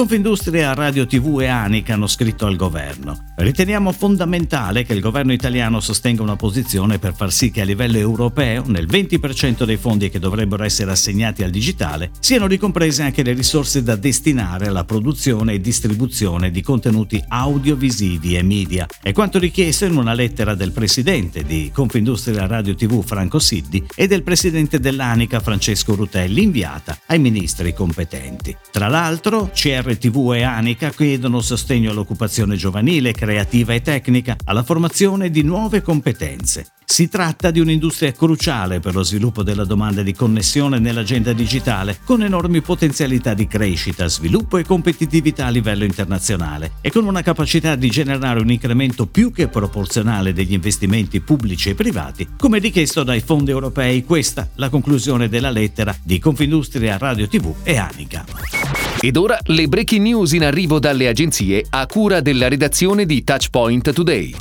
Confindustria, Radio TV e Anica hanno scritto al governo. Riteniamo fondamentale che il governo italiano sostenga una posizione per far sì che a livello europeo, nel 20% dei fondi che dovrebbero essere assegnati al digitale, siano ricomprese anche le risorse da destinare alla produzione e distribuzione di contenuti audiovisivi e media. È quanto richiesto in una lettera del presidente di Confindustria Radio TV Franco Siddi e del presidente dell'Anica Francesco Rutelli inviata ai ministri competenti. Tra l'altro, CR RTV e Anica chiedono sostegno all'occupazione giovanile, creativa e tecnica, alla formazione di nuove competenze. Si tratta di un'industria cruciale per lo sviluppo della domanda di connessione nell'agenda digitale, con enormi potenzialità di crescita, sviluppo e competitività a livello internazionale e con una capacità di generare un incremento più che proporzionale degli investimenti pubblici e privati, come richiesto dai fondi europei. Questa la conclusione della lettera di Confindustria Radio TV e Anica. Ed ora le breaking news in arrivo dalle agenzie a cura della redazione di Touchpoint Today.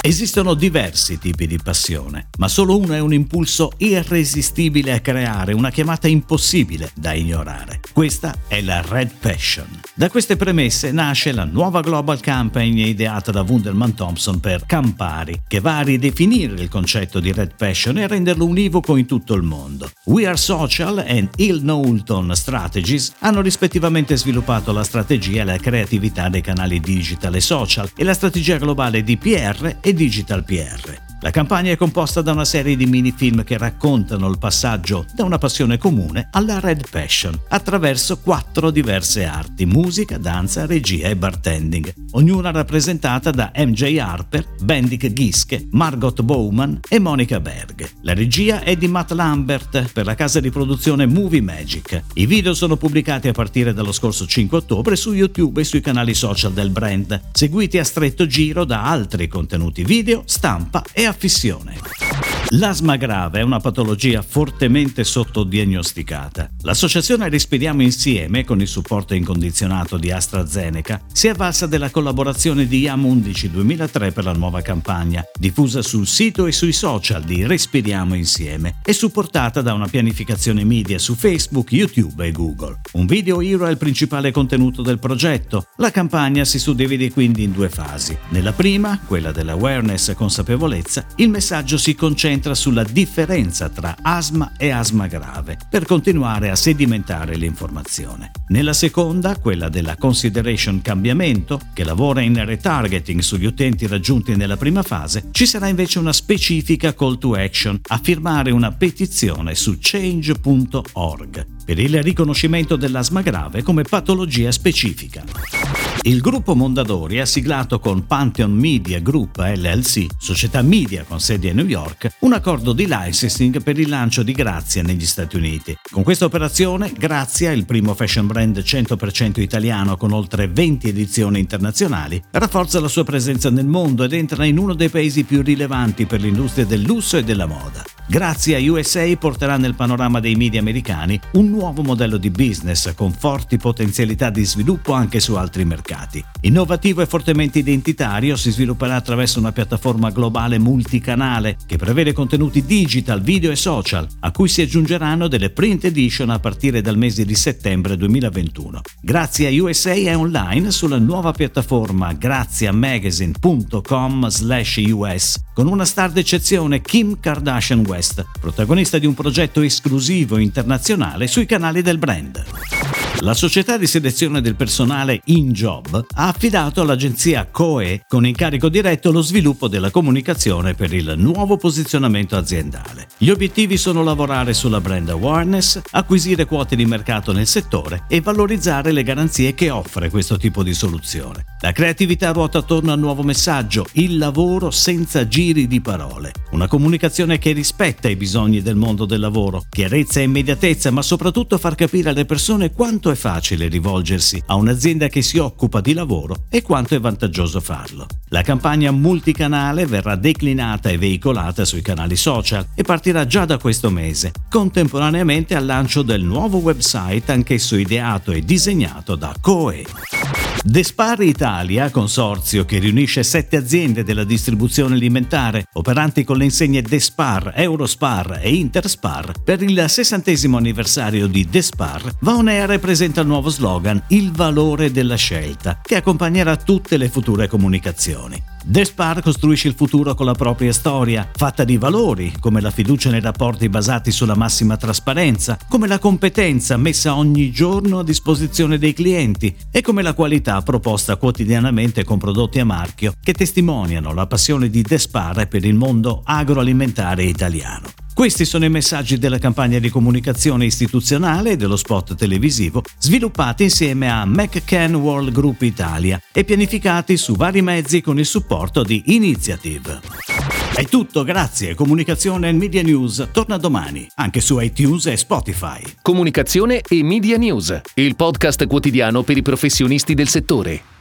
Esistono diversi tipi di passione, ma solo uno è un impulso irresistibile a creare, una chiamata impossibile da ignorare. Questa è la Red Passion. Da queste premesse nasce la nuova Global Campaign ideata da Wunderman Thompson per Campari, che va a ridefinire il concetto di Red Passion e renderlo univoco in tutto il mondo. We Are Social e Hill Knowlton Strategies hanno rispettivamente sviluppato la strategia e la creatività dei canali digital e social e la strategia globale di PR e Digital PR. La campagna è composta da una serie di minifilm che raccontano il passaggio da una passione comune alla Red Passion attraverso quattro diverse arti, musica, danza, regia e bartending, ognuna rappresentata da MJ Harper, Bendik Giske, Margot Bowman e Monica Berg. La regia è di Matt Lambert per la casa di produzione Movie Magic. I video sono pubblicati a partire dallo scorso 5 ottobre su YouTube e sui canali social del brand, seguiti a stretto giro da altri contenuti video, stampa e affissione. L'asma grave è una patologia fortemente sottodiagnosticata. L'associazione Respiriamo Insieme, con il supporto incondizionato di AstraZeneca, si è avvalsa della collaborazione di IAM 11 2003 per la nuova campagna, diffusa sul sito e sui social di Respiriamo Insieme e supportata da una pianificazione media su Facebook, YouTube e Google. Un video hero è il principale contenuto del progetto. La campagna si suddivide quindi in due fasi. Nella prima, quella dell'awareness e consapevolezza, il messaggio si concentra concentra sulla differenza tra asma e asma grave, per continuare a sedimentare l'informazione. Nella seconda, quella della consideration cambiamento, che lavora in retargeting sugli utenti raggiunti nella prima fase, ci sarà invece una specifica call to action a firmare una petizione su change.org per il riconoscimento dell'asma grave come patologia specifica. Il gruppo Mondadori ha siglato con Pantheon Media Group LLC, società media con sede a New York, un accordo di licensing per il lancio di Grazia negli Stati Uniti. Con questa operazione, Grazia, il primo fashion brand 100% italiano con oltre 20 edizioni internazionali, rafforza la sua presenza nel mondo ed entra in uno dei paesi più rilevanti per l'industria del lusso e della moda. Grazia USA porterà nel panorama dei media americani un nuovo modello di business con forti potenzialità di sviluppo anche su altri mercati. Innovativo e fortemente identitario, si svilupperà attraverso una piattaforma globale multicanale che prevede contenuti digital, video e social, a cui si aggiungeranno delle print edition a partire dal mese di settembre 2021. Grazia USA è online sulla nuova piattaforma graziamagazine.com/us con una star d'eccezione Kim Kardashian West, protagonista di un progetto esclusivo internazionale sui canali del brand. La società di selezione del personale InJob ha affidato all'agenzia COE con incarico diretto lo sviluppo della comunicazione per il nuovo posizionamento aziendale. Gli obiettivi sono lavorare sulla brand awareness, acquisire quote di mercato nel settore e valorizzare le garanzie che offre questo tipo di soluzione. La creatività ruota attorno al nuovo messaggio, il lavoro senza giri di parole. Una comunicazione che rispetta i bisogni del mondo del lavoro, chiarezza e immediatezza, ma soprattutto far capire alle persone quanto è facile rivolgersi a un'azienda che si occupa di lavoro e quanto è vantaggioso farlo. La campagna multicanale verrà declinata e veicolata sui canali social e partirà già da questo mese, contemporaneamente al lancio del nuovo website anch'esso ideato e disegnato da Coe. Despar Italia, consorzio che riunisce sette aziende della distribuzione alimentare operanti con le insegne Despar, Eurospar e Interspar, per il sessantesimo anniversario di Despar, va on air e presenta il nuovo slogan Il valore della scelta, che accompagnerà tutte le future comunicazioni. Despar costruisce il futuro con la propria storia, fatta di valori, come la fiducia nei rapporti basati sulla massima trasparenza, come la competenza messa ogni giorno a disposizione dei clienti e come la qualità proposta quotidianamente con prodotti a marchio che testimoniano la passione di Despar per il mondo agroalimentare italiano. Questi sono i messaggi della campagna di comunicazione istituzionale e dello spot televisivo sviluppati insieme a McCann World Group Italia e pianificati su vari mezzi con il supporto di Initiative. È tutto, grazie. Comunicazione e Media News torna domani, anche su iTunes e Spotify. Comunicazione e Media News, il podcast quotidiano per i professionisti del settore.